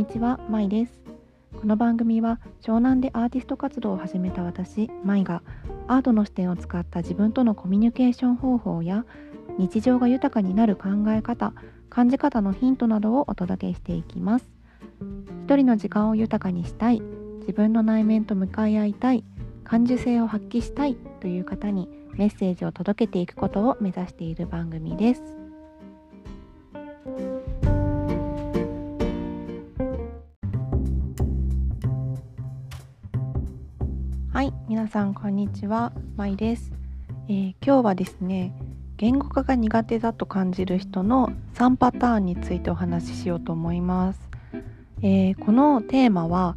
にちは、まいです。この番組は湘南でアーティスト活動を始めた私、まいがアートの視点を使った自分とのコミュニケーション方法や日常が豊かになる考え方、感じ方のヒントなどをお届けしていきます。一人の時間を豊かにしたい自分の内面と向かい合いたい感受性を発揮したいという方にメッセージを届けていくことを目指している番組です。皆さんこんにちはまいです、えー、今日はですね言語化が苦手だと感じる人の3パターンについてお話ししようと思います、えー、このテーマは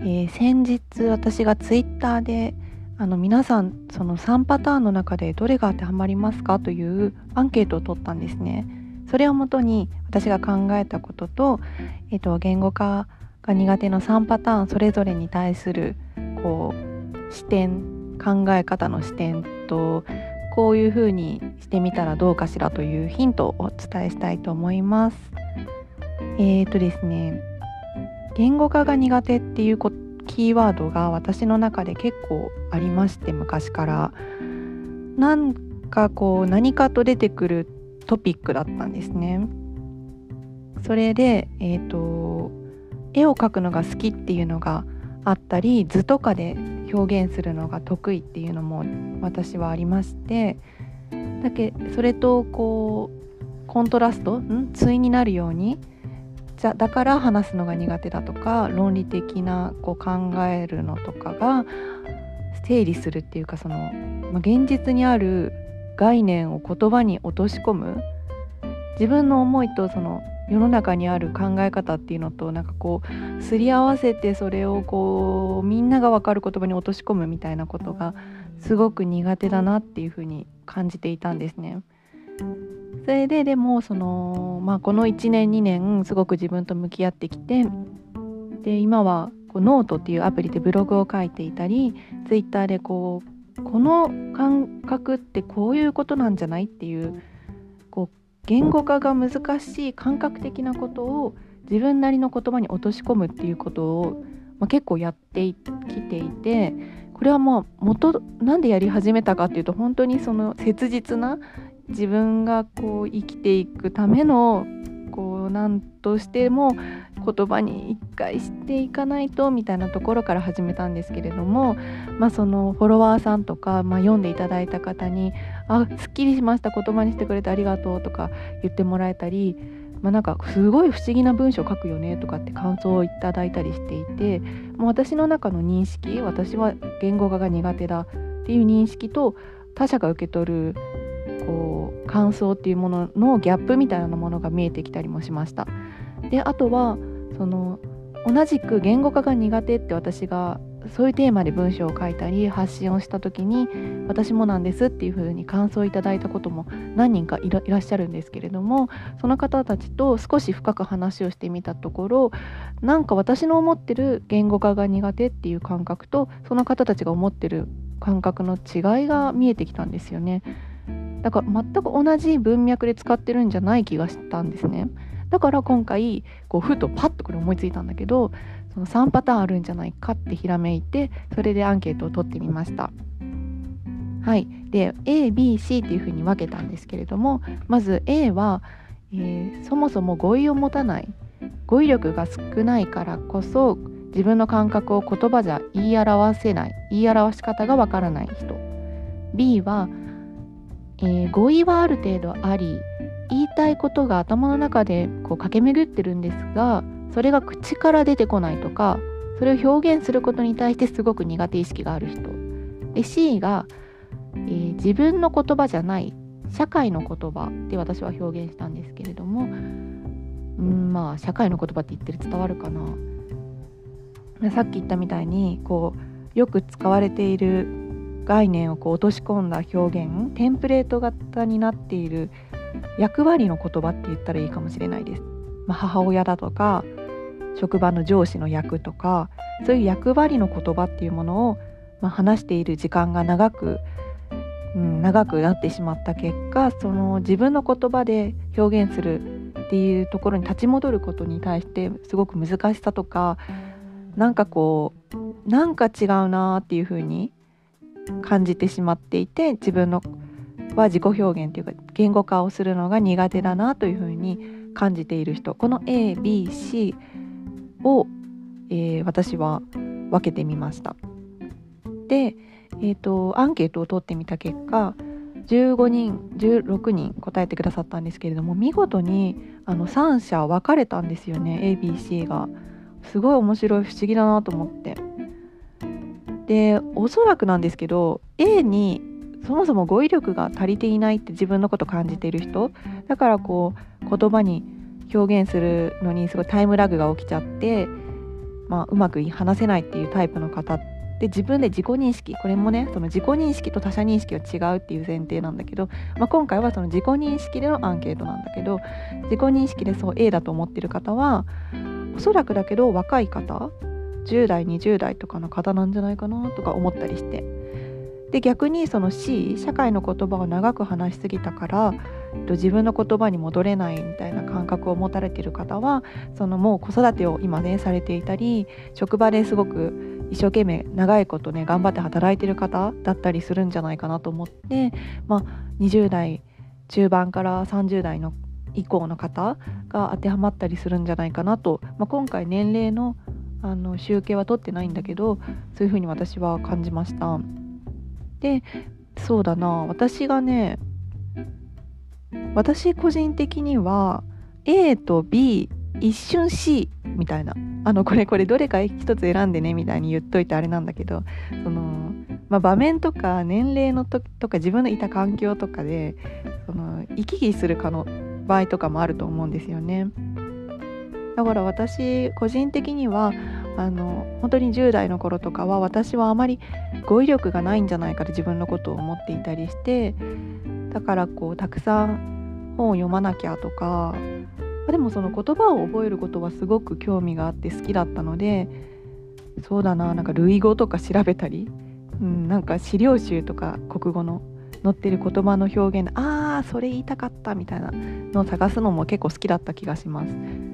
えー、先日私がツイッターであの皆さんその3パターンの中でどれが当てはまりますかというアンケートを取ったんですね。それをもとに私が考えたことと、えーと、言語化が苦手の3パターンそれぞれに対するこう視点考え方の視点とこういうふうにしてみたらどうかしらというヒントをお伝えしたいと思います。えーとですね言語化が苦手っていうキーワードが私の中で結構ありまして昔からなんかこう何かと出てくるトピックだったんですね。それで、えーと、絵を描くのが好きっていうのがあったり図とかで表現するのが得意っていうのも私はありましてだけそれとこうコントラストん？対になるようにじゃだから話すのが苦手だとか論理的なこう考えるのとかが整理するっていうかその、まあ、現実にある概念を言葉に落とし込む。自分の思いとその世の中にある考え方っていうのとなんかこうすり合わせてそれをこうみんなが分かる言葉に落とし込むみたいなことがすごく苦手だなっていうふうに感じていたんですね。それででもその、まあ、この1年2年すごく自分と向き合ってきてで今はこうノートっていうアプリでブログを書いていたりツイッターでこうこの感覚ってこういうことなんじゃないっていう言語化が難しい感覚的なことを自分なりの言葉に落とし込むっていうことを、まあ、結構やってきていてこれはもう元なんでやり始めたかっていうと本当にその切実な自分がこう生きていくためのこう何としても言葉に一回していかないとみたいなところから始めたんですけれども、まあ、そのフォロワーさんとか、まあ、読んでいただいた方に「あすっきりしました言葉にしてくれてありがとう」とか言ってもらえたり、まあ、なんかすごい不思議な文章書くよねとかって感想をいただいたりしていてもう私の中の認識私は言語化が苦手だっていう認識と他者が受け取るこう感想っていうもののギャップみたいなものが見えてきたりもしました。であとはその同じく言語化が苦手って私がそういうテーマで文章を書いたり発信をした時に私もなんですっていう風に感想をいただいたことも何人かいらっしゃるんですけれどもその方たちと少し深く話をしてみたところなんか私の思ってる言語化が苦手っていう感覚とその方たちが思ってる感覚の違いが見えてきたんですよね。だから全く同じ文脈で使ってるんじゃない気がしたんですねだから今回こうふとパッとこれ思いついたんだけどその3パターンあるんじゃないかってひらめいてそれでアンケートを取ってみました。はい。で ABC っていうふうに分けたんですけれどもまず A は、えー、そもそも語彙を持たない語彙力が少ないからこそ自分の感覚を言葉じゃ言い表せない言い表し方がわからない人。B はえー、語彙はある程度あり言いたいことが頭の中でこう駆け巡ってるんですがそれが口から出てこないとかそれを表現することに対してすごく苦手意識がある人で C が、えー、自分の言葉じゃない社会の言葉で私は表現したんですけれどもうんまあ社会の言葉って言ってる伝わるかなさっき言ったみたいにこうよく使われている概念をこう落とし込んだ表現テンプレート型になっている役割の言葉って言ったらいいかもしれないです。まあ、母親だとか職場の上司の役とかそういう役割の言葉っていうものを、まあ、話している時間が長く、うん、長くなってしまった結果その自分の言葉で表現するっていうところに立ち戻ることに対してすごく難しさとかなんかこうなんか違うなっていうふうに感じてしまっていて自分のは自己表現というか言語化をするのが苦手だなというふうに感じている人この ABC を、えー、私は分けてみました。で、えーと、アンケートを取ってみた結果15人16人答えてくださったんですけれども見事にあの3社分かれたんですよね ABC が。すごい面白い不思議だなと思って。でおそらくなんですけど A にそもそも語彙力が足りていないって自分のこと感じている人だからこう言葉に表現するのにすごいタイムラグが起きちゃって、まあ、うまく話せないっていうタイプの方で自分で自己認識これもねその自己認識と他者認識は違うっていう前提なんだけど、まあ、今回はその自己認識でのアンケートなんだけど自己認識でそう A だと思ってる方はおそらくだけど若い方10代20代とかの方なんじゃないかなとか思ったりして。で逆にその C 社会の言葉を長く話しすぎたから自分の言葉に戻れないみたいな感覚を持たれている方はそのもう子育てを今ねされていたり職場ですごく一生懸命長いことね頑張って働いてる方だったりするんじゃないかなと思って、まあ、20代中盤から30代の以降の方が当てはまったりするんじゃないかなと、まあ、今回年齢のあの集計は取ってないんだけどそういうふうに私は感じました。でそうだな私がね私個人的には A と B 一瞬 C みたいなあのこれこれどれか一つ選んでねみたいに言っといてあれなんだけどその、まあ、場面とか年齢の時とか自分のいた環境とかでその行き来するかの場合とかもあると思うんですよね。だから私個人的にはあの本当に10代の頃とかは私はあまり語彙力がないんじゃないかと自分のことを思っていたりしてだからこうたくさん本を読まなきゃとかでもその言葉を覚えることはすごく興味があって好きだったのでそうだななんか類語とか調べたり、うん、なんか資料集とか国語の載ってる言葉の表現ああそれ言いたかったみたいなのを探すのも結構好きだった気がします。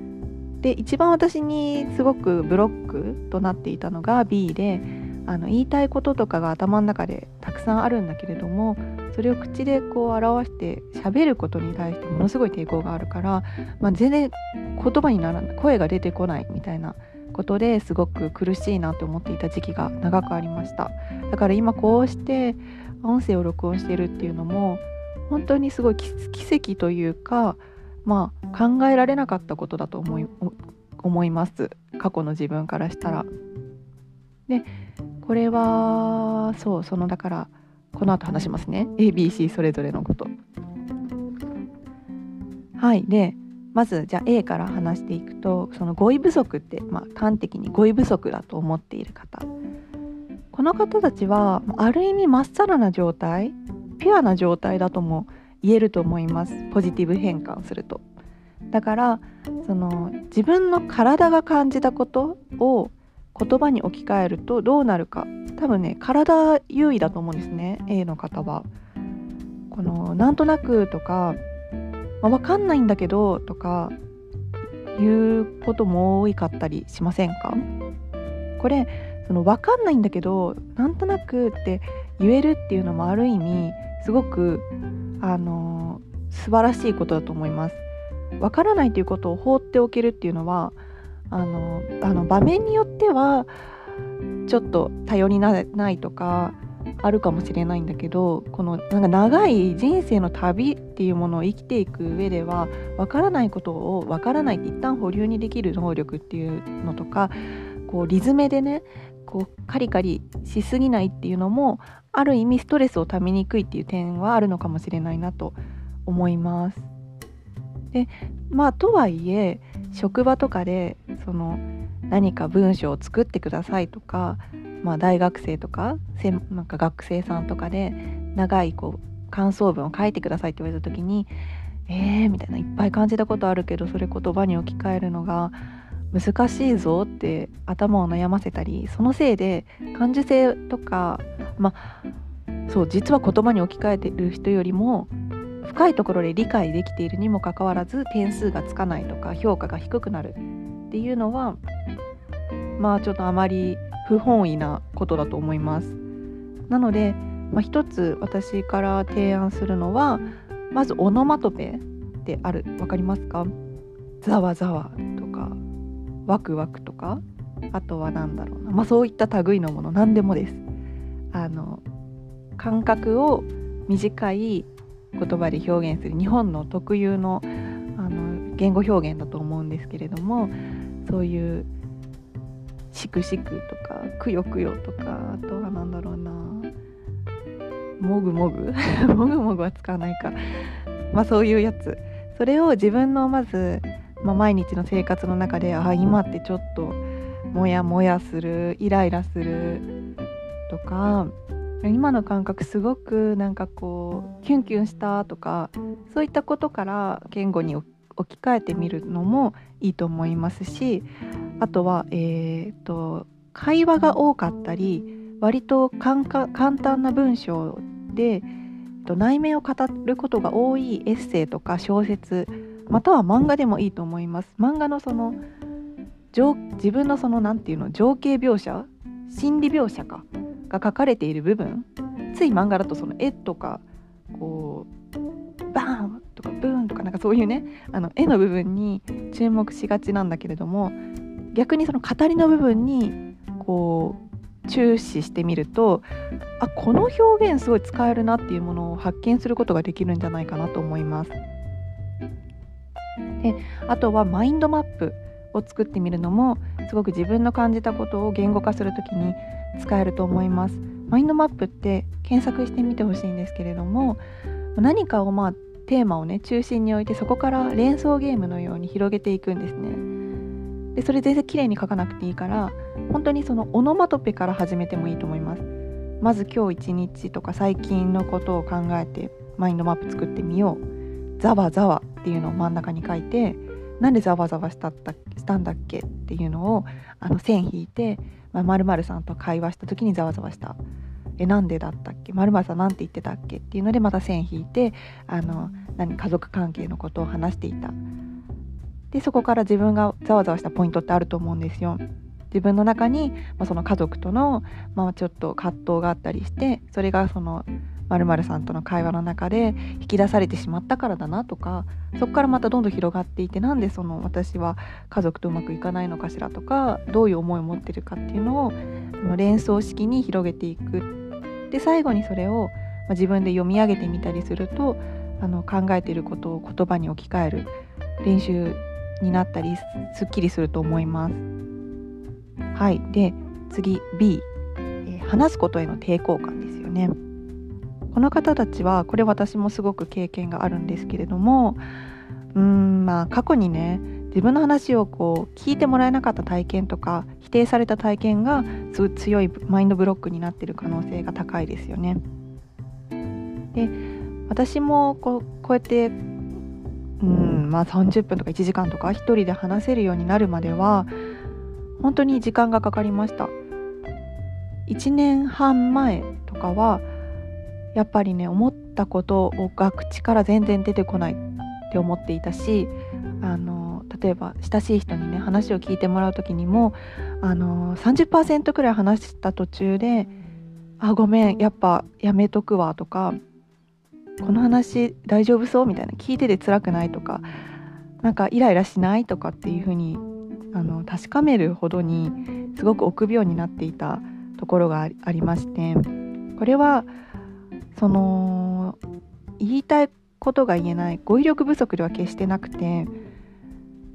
で一番私にすごくブロックとなっていたのが B であの言いたいこととかが頭の中でたくさんあるんだけれどもそれを口でこう表して喋ることに対してものすごい抵抗があるから、まあ、全然言葉にならない声が出てこないみたいなことですごく苦しいなと思っていた時期が長くありました。だから今こうして音声を録音しているっていうのも本当にすごい奇跡というかまあ考えられなかったことだと思い思います過去の自分からしたら。でこれはそうそのだからこの後話しますね ABC それぞれのこと。はいでまずじゃあ A から話していくとその語彙不足って、まあ、端的に語彙不足だと思っている方この方たちはある意味まっさらな状態ピュアな状態だとも言えると思います。ポジティブ変換すると。だからその自分の体が感じたことを言葉に置き換えるとどうなるか。多分ね体優位だと思うんですね。A の方は。このなんとなくとか、まあ、分かんないんだけどとかいうことも多かったりしませんか？これその分かんないんだけどなんとなくって言えるっていうのもある意味すごくあの素晴らしいことだと思います。わからないということを放っておけるっていうのはあのあの場面によってはちょっと頼りないとかあるかもしれないんだけどこのなんか長い人生の旅っていうものを生きていく上ではわからないことをわからないって一旦保留にできる能力っていうのとかこうリズムでねこうカリカリしすぎないっていうのもある意味ストレスをためにくいっていう点はあるのかもしれないなと思います。でまあとはいえ職場とかでその何か文章を作ってくださいとか、まあ、大学生とかせなんか学生さんとかで長いこう感想文を書いてくださいって言われた時に「えー」みたいないっぱい感じたことあるけどそれ言葉に置き換えるのが難しいぞって頭を悩ませたりそのせいで感受性とかまあそう実は言葉に置き換えてる人よりも深いところで理解できているにもかかわらず点数がつかないとか評価が低くなるっていうのはまあちょっとあまり不本意なことだと思います。なので、まあ、一つ私から提案するのはまずオノマトペってある。分かりますか？ざわざわとか。ワクワクとかあとは何だろうな、まあ、そういった類のもの何でもです。あの感覚を短い言葉で表現する日本の特有のあの言語表現だと思うんですけれどもそういう「しくしく」とか「くよくよ」とかあとは何だろうな「もぐもぐ」もぐもぐは使わないか。まあそういうやつ。それを自分のまず、まあ、毎日の生活の中であ今ってちょっとモヤモヤするイライラするとか今の感覚すごくなんかこうキュンキュンしたとかそういったことから言語に置き換えてみるのもいいと思いますしあとは、えーと、会話が多かったり割と簡単な文章で内面を語ることが多いエッセイとか小説または漫画でもいいと思います。漫画のその自分のその何て言うの？情景描写？心理描写か？が書かれている部分？つい漫画だとその絵とかこうバーンとかブーンとかなんかそういうねあの絵の部分に注目しがちなんだけれども逆にその語りの部分にこう注視してみるとあこの表現すごい使えるなっていうものを発見することができるんじゃないかなと思います。であとはマインドマップを作ってみるのもすごく自分の感じたことを言語化する時に使えると思います。マインドマップって検索してみてほしいんですけれども何かをまあテーマをね中心に置いてそこから連想ゲームのように広げていくんですね。でそれ全然綺麗に書かなくていいから本当にそのオノマトペから始めてもいいと思います。まず今日一日とか最近のことを考えてマインドマップ作ってみよう。ざわざわっていうのを真ん中に書いてなんでざわざわしたしたんだっけっていうのをあの線引いてまる、さんと会話した時にざわざわした。えなんでだったっけ？まるさんなんて言ってたっけっていうのでまた線引いてあの何家族関係のことを話していた。でそこから自分がざわざわしたポイントってあると思うんですよ。自分の中に、まあ、その家族との、まあ、ちょっと葛藤があったりしてそれがそのさんとの会話の中で引き出されてしまったからだなとかそこからまたどんどん広がっていてなんでその私は家族とうまくいかないのかしらとかどういう思いを持ってるかっていうのを連想式に広げていくで最後にそれを自分で読み上げてみたりするとあの考えていることを言葉に置き換える練習になったりすっきりすると思います。はいで次 B、え、話すことへの抵抗感ですよね。この方たちはこれ私もすごく経験があるんですけれどもうんまあ過去にね自分の話をこう聞いてもらえなかった体験とか否定された体験がすごい強いマインドブロックになっている可能性が高いですよね。で私もこうこうやってうんまあ30分とか1時間とか1人で話せるようになるまでは本当に時間がかかりました。1年半前とかはやっぱりね思ったことが口から全然出てこないって思っていたしあの例えば親しい人にね話を聞いてもらう時にもあの30%くらい話した途中で「あごめんやっぱやめとくわ」とか「この話大丈夫そう?」みたいな聞いてて辛くないとかなんかイライラしない？とかっていうふうにあの確かめるほどにすごく臆病になっていたところがありましてこれはその言いたいことが言えない語彙力不足では決してなくて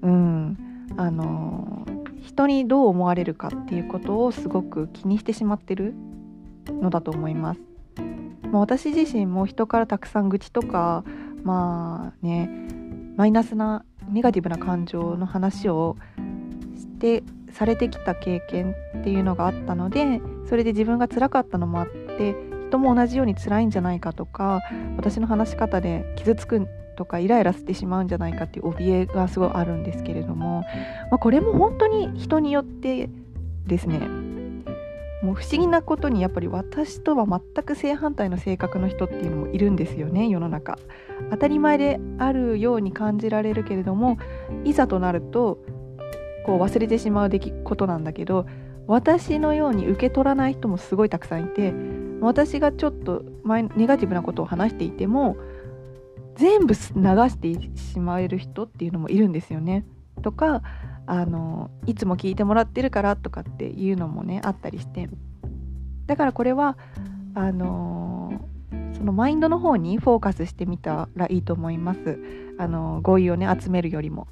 うんあの人にどう思われるかっていうことをすごく気にしてしまってるのだと思います。まあ、私自身も人からたくさん愚痴とかまあねマイナスなネガティブな感情の話をしてされてきた経験っていうのがあったのでそれで自分が辛かったのもあって人も同じように辛いんじゃないかとか私の話し方で傷つくとかイライラしてしまうんじゃないかっていう怯えがすごいあるんですけれども、まあ、これも本当に人によってですねもう不思議なことにやっぱり私とは全く正反対の性格の人っていうのもいるんですよね世の中。当たり前であるように感じられるけれどもいざとなるとこう忘れてしまう出来事なんだけど私のように受け取らない人もすごいたくさんいて私がちょっとネガティブなことを話していても全部流してしまえる人っていうのもいるんですよね。とかあのいつも聞いてもらってるからとかっていうのもねあったりして。だからこれはあのそのマインドの方にフォーカスしてみたらいいと思います。あの合意をね集めるよりも。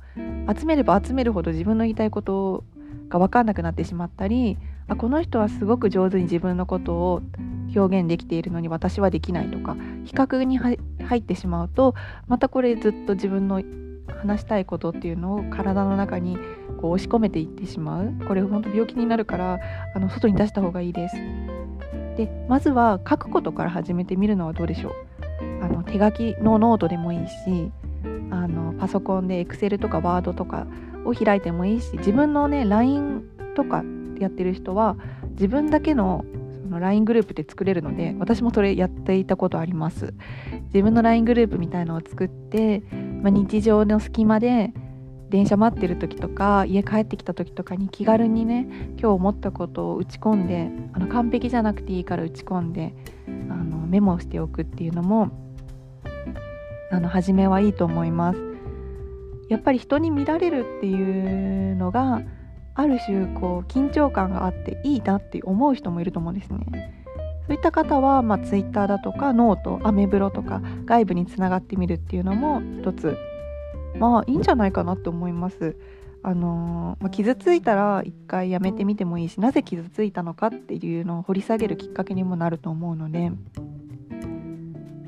集めれば集めるほど自分の言いたいことが分かんなくなってしまったりあこの人はすごく上手に自分のことを表現できているのに私はできないとか比較に入ってしまうとまたこれずっと自分の話したいことっていうのを体の中にこう押し込めていってしまう。これ本当病気になるからあの外に出した方がいいです。でまずは書くことから始めてみるのはどうでしょう。あの手書きのノートでもいいしあのパソコンで Excel とか Word とかを開いてもいいし自分のね LINE とかやってる人は自分だけのその LINE グループで作れるので私もそれやっていたことあります。自分の LINE グループみたいのを作って、まあ、日常の隙間で電車待ってる時とか家帰ってきた時とかに気軽にね今日思ったことを打ち込んであの完璧じゃなくていいから打ち込んであのメモしておくっていうのもあの初めはいいと思います。やっぱり人に見られるっていうのがある種こう緊張感があっていいなって思う人もいると思うんですねそういった方は、まあ、Twitter だとかノートアメブロとか外部につながってみるっていうのも一つまあいいんじゃないかなって思いますあのまあ、傷ついたら一回やめてみてもいいしなぜ傷ついたのかっていうのを掘り下げるきっかけにもなると思うので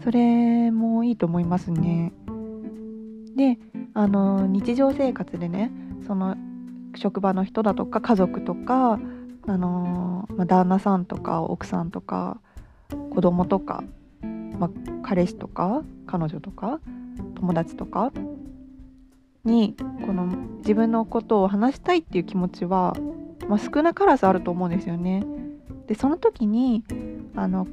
それもいいと思いますね。であの日常生活でねその職場の人だとか家族とか、あのまあ、旦那さんとか奥さんとか子供とか、まあ、彼氏とか彼女とか友達とかにこの自分のことを話したいっていう気持ちは、まあ、少なからずあると思うんですよね。でその時にあの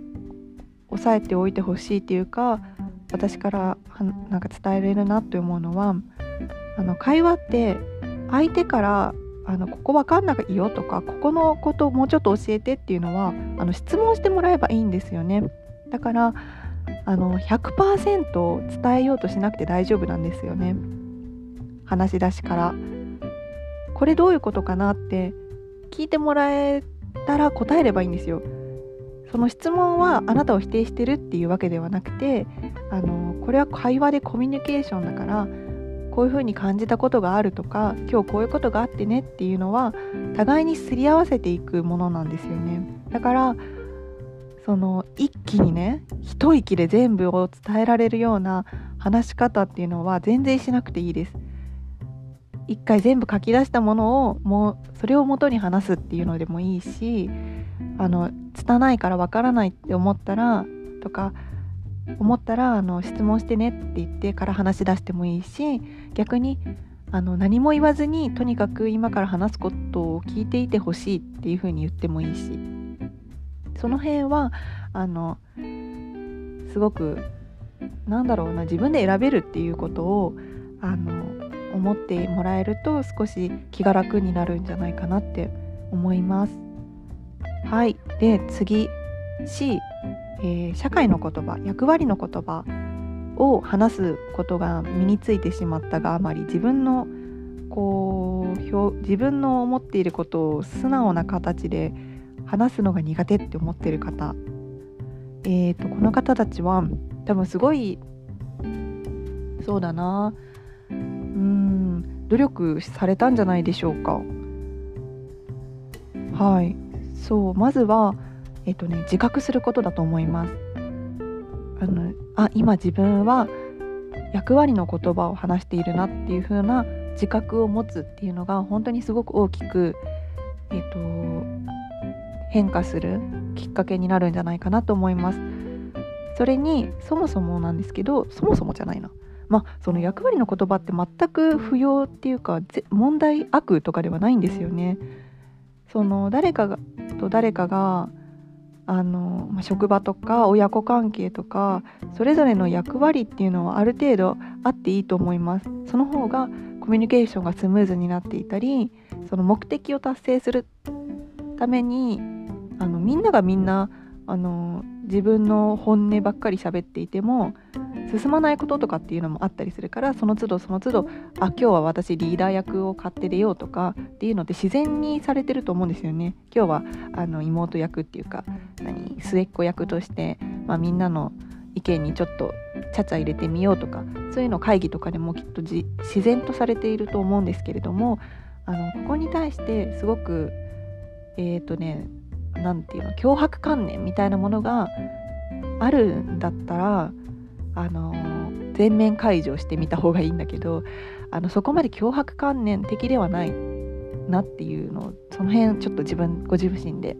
抑えておいてほしいっていうか私からなんか伝えれるなって思うのはあの会話って相手からあのここ分かんないよとかここのことをもうちょっと教えてっていうのはあの質問してもらえばいいんですよね。だからあの100%伝えようとしなくて大丈夫なんですよね。話し出しから。これどういうことかなって聞いてもらえたら答えればいいんですよ。その質問はあなたを否定してるっていうわけではなくてあのこれは会話でコミュニケーションだからこういうふうに感じたことがあるとか今日こういうことがあってねっていうのは互いにすり合わせていくものなんですよね。だからその一気にね一息で全部を伝えられるような話し方っていうのは全然しなくていいです。一回全部書き出したものをもうそれを元に話すっていうのでもいいしあの拙いからわからないって思ったらとか思ったらあの質問してねって言ってから話し出してもいいし逆にあの何も言わずにとにかく今から話すことを聞いていてほしいっていうふうに言ってもいいし。その辺はあのすごくなんだろうな自分で選べるっていうことをあの思ってもらえると少し気が楽になるんじゃないかなって思います。はい。で次。C えー、社会の言葉役割の言葉を話すことが身についてしまったがあまり自分のこう自分の思っていることを素直な形で話すのが苦手って思ってる方、えーと、この方たちは多分すごいそうだな。うん努力されたんじゃないでしょうか。はい。そうまずはえっとね自覚することだと思いますあのあ今自分は役割の言葉を話しているなっていう風な自覚を持つっていうのが本当にすごく大きく、えっと、変化するきっかけになるんじゃないかなと思います。それにそもそもなんですけどそもそもじゃないな。まあその役割の言葉って全く不要っていうか問題悪とかではないんですよね。その誰かがと誰かがあの、まあ、職場とか親子関係とかそれぞれの役割っていうのはある程度あっていいと思います。その方がコミュニケーションがスムーズになっていたりその目的を達成するためにあのみんながみんなあの自分の本音ばっかり喋っていても進まないこととかっていうのもあったりするからその都度その都度あ今日は私リーダー役を買って出ようとかっていうのって自然にされてると思うんですよね。今日はあの妹役っていうか何末っ子役として、まあ、みんなの意見にちょっとちゃちゃ入れてみようとかそういうの会議とかでもきっと自然とされていると思うんですけれどもあのここに対してすごくえっ、ー、とね何て言うの脅迫観念みたいなものがあるんだったらあの全面解除してみた方がいいんだけどあのそこまで脅迫観念的ではないなっていうのをその辺ちょっと自分ご自身で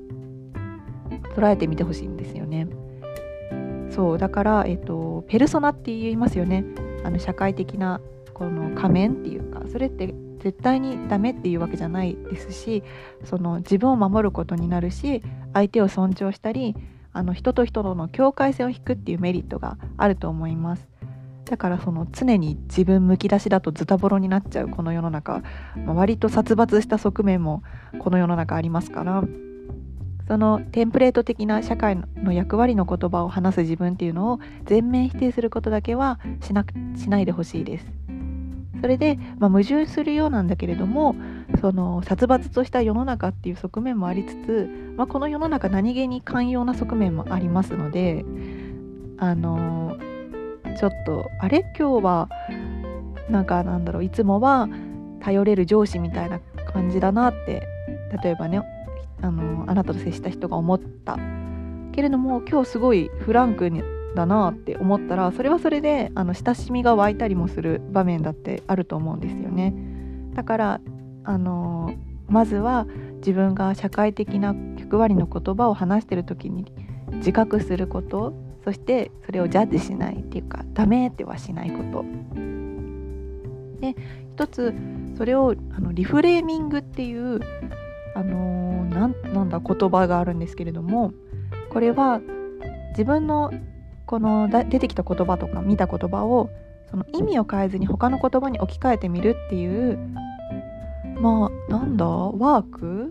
捉えてみてほしいんですよね。そうだから、えっと、ペルソナって言いますよねあの社会的なこの仮面っていうかそれって絶対にダメっていうわけじゃないですしその自分を守ることになるし相手を尊重したりあの人と人との境界線を引くっていうメリットがあると思いますだからその常に自分むき出しだとズタボロになっちゃうこの世の中、まあ、割と殺伐した側面もこの世の中ありますからそのテンプレート的な社会の役割の言葉を話す自分っていうのを全面否定することだけはしなしないでほしいです。それで、まあ、矛盾するようなんだけれどもその殺伐とした世の中っていう側面もありつつ、まあ、この世の中何気に寛容な側面もありますのであのちょっとあれ？今日はなんかなんだろういつもは頼れる上司みたいな感じだなって例えばねあのあなたと接した人が思った。けれども今日すごいフランクにだなって思ったらそれはそれであの親しみが湧いたりもする場面だってあると思うんですよね。だからあのまずは自分が社会的な役割の言葉を話してる時に自覚することそしてそれをジャッジしないっていうかダメってはしないこと。で一つそれをあのリフレーミングっていうあのー、なんだ言葉があるんですけれどもこれは自分のこの出てきた言葉とか見た言葉をその意味を変えずに他の言葉に置き換えてみるっていうまあなんだ？ワーク？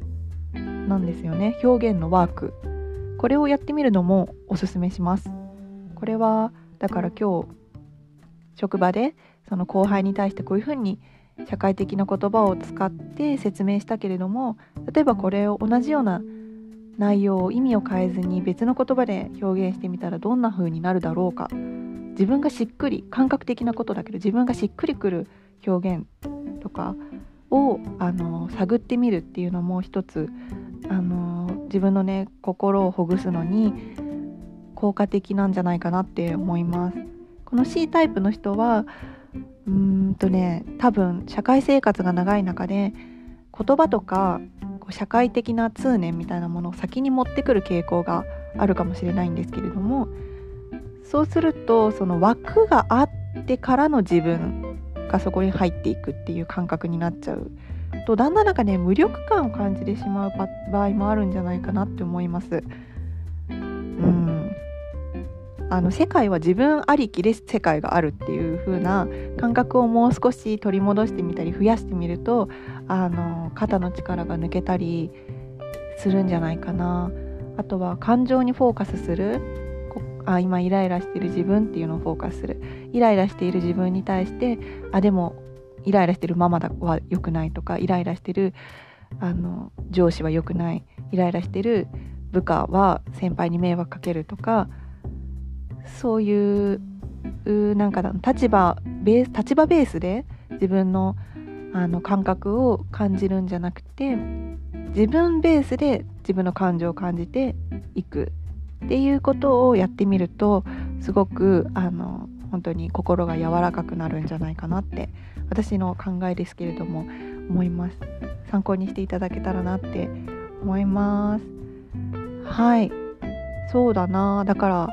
なんですよね。表現のワーク。これをやってみるのもおすすめします。これはだから今日職場でその後輩に対してこういうふうに社会的な言葉を使って説明したけれども例えばこれを同じような内容を意味を変えずに別の言葉で表現してみたらどんな風になるだろうか自分がしっくり感覚的なことだけど自分がしっくりくる表現とかをあの探ってみるっていうのも一つあの自分のね心をほぐすのに効果的なんじゃないかなって思います。この C タイプの人はうんとね多分社会生活が長い中で言葉とかこう社会的な通念みたいなものを先に持ってくる傾向があるかもしれないんですけれどもそうするとその枠があってからの自分がそこに入っていくっていう感覚になっちゃうとだんだんなんかね無力感を感じてしまう場合もあるんじゃないかなって思います。うん。あの世界は自分ありきで世界があるっていう風な感覚をもう少し取り戻してみたり増やしてみるとあの肩の力が抜けたりするんじゃないかな。あとは感情にフォーカスする。あ今イライラしてる自分っていうのをフォーカスする。イライラしている自分に対してあでもイライラしてるママは良くないとかイライラしてるあの上司は良くない。イライラしてる部下は先輩に迷惑かけるとかそういうなんか立場ベース立場ベースで自分のあの感覚を感じるんじゃなくて自分ベースで自分の感情を感じていく。っていうことをやってみるとすごくあの本当に心が柔らかくなるんじゃないかなって私の考えですけれども思います。参考にしていただけたらなって思います。はい。そうだな。だから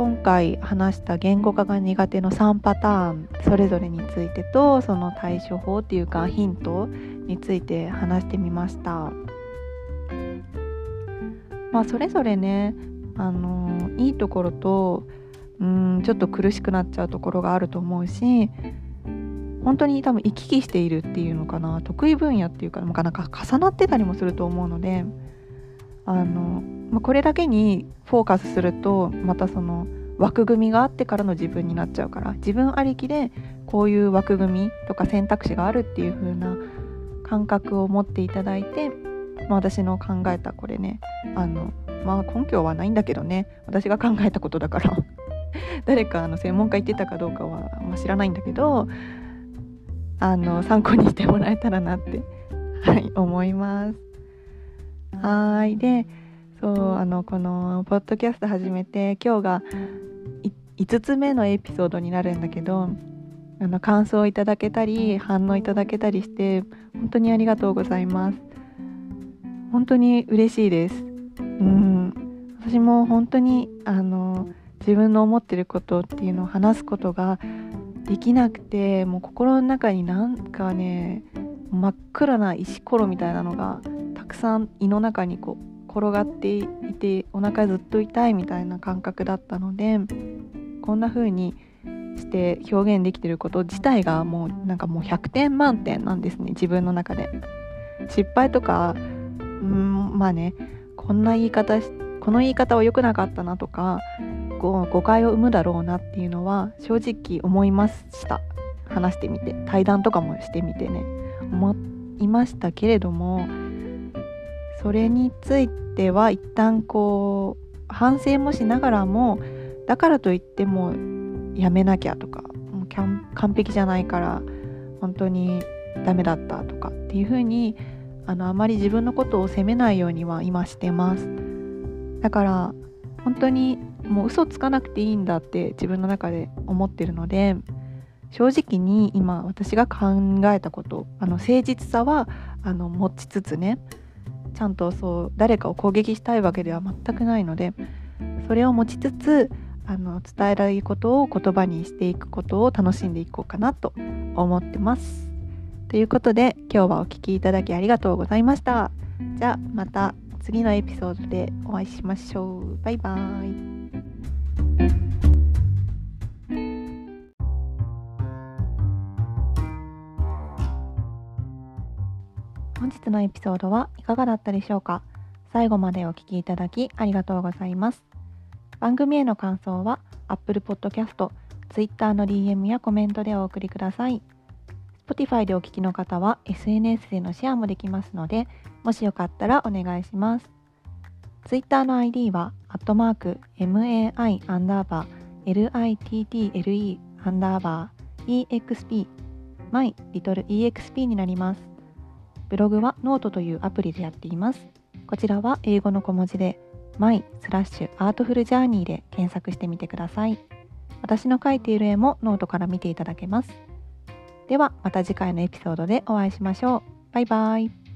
今回話した言語化が苦手の3パターンそれぞれについてとその対処法っていうかヒントについて話してみました。まあそれぞれねあのいいところとうんちょっと苦しくなっちゃうところがあると思うし本当に多分行き来しているっていうのかな得意分野っていうかなかなか重なってたりもすると思うのであの、まあ、これだけにフォーカスするとまたその枠組みがあってからの自分になっちゃうから自分ありきでこういう枠組みとか選択肢があるっていう風な感覚を持っていただいて、まあ、私の考えたこれねあのまあ根拠はないんだけどね私が考えたことだから。誰かあの専門家言ってたかどうかは、まあ、知らないんだけどあの参考にしてもらえたらなってはい思います。はい。でそうあのこのポッドキャスト始めて今日が5つ目のエピソードになるんだけどあの感想をいただけたり反応いただけたりして本当にありがとうございます。本当に嬉しいです。うん。私も本当にあの自分の思ってることっていうのを話すことができなくてもう心の中になんかね真っ暗な石ころみたいなのがたくさん胃の中にこう転がっていてお腹ずっと痛いみたいな感覚だったのでこんな風にして表現できてること自体がもうなんかもう100点満点なんですね自分の中で。失敗とかんまあねこんな言い方この言い方は良くなかったなとか誤解を生むだろうなっていうのは正直思いました。話してみて対談とかもしてみてね思いましたけれどもそれについては一旦こう反省もしながらもだからといってもやめなきゃとかもう完璧じゃないから本当にダメだったとかっていう風にあのあまり自分のことを責めないようには今してます。だから本当にもう嘘つかなくていいんだって自分の中で思ってるので正直に今私が考えたことあの誠実さはあの持ちつつねちゃんとそう誰かを攻撃したいわけでは全くないのでそれを持ちつつあの伝えられることを言葉にしていくことを楽しんでいこうかなと思ってます。ということで今日はお聴きいただきありがとうございました。じゃあまた次のエピソードでお会いしましょう。バイバーイ。本日のエピソードはいかがだったでしょうか？最後までお聴きいただきありがとうございます。番組への感想は Apple Podcast、Twitter の DM やコメントでお送りください。Spotify でお聞きの方は SNS でのシェアもできますので、もしよかったらお願いします。Twitter の ID は、アットマーク、MAI アンダーバー、LITTLE アンダーバー、EXP、My Little EXP になります。ブログはノートというアプリでやっています。こちらは英語の小文字で my slash artful journey で検索してみてください。私の描いている絵もノートから見ていただけます。ではまた次回のエピソードでお会いしましょう。バイバイ。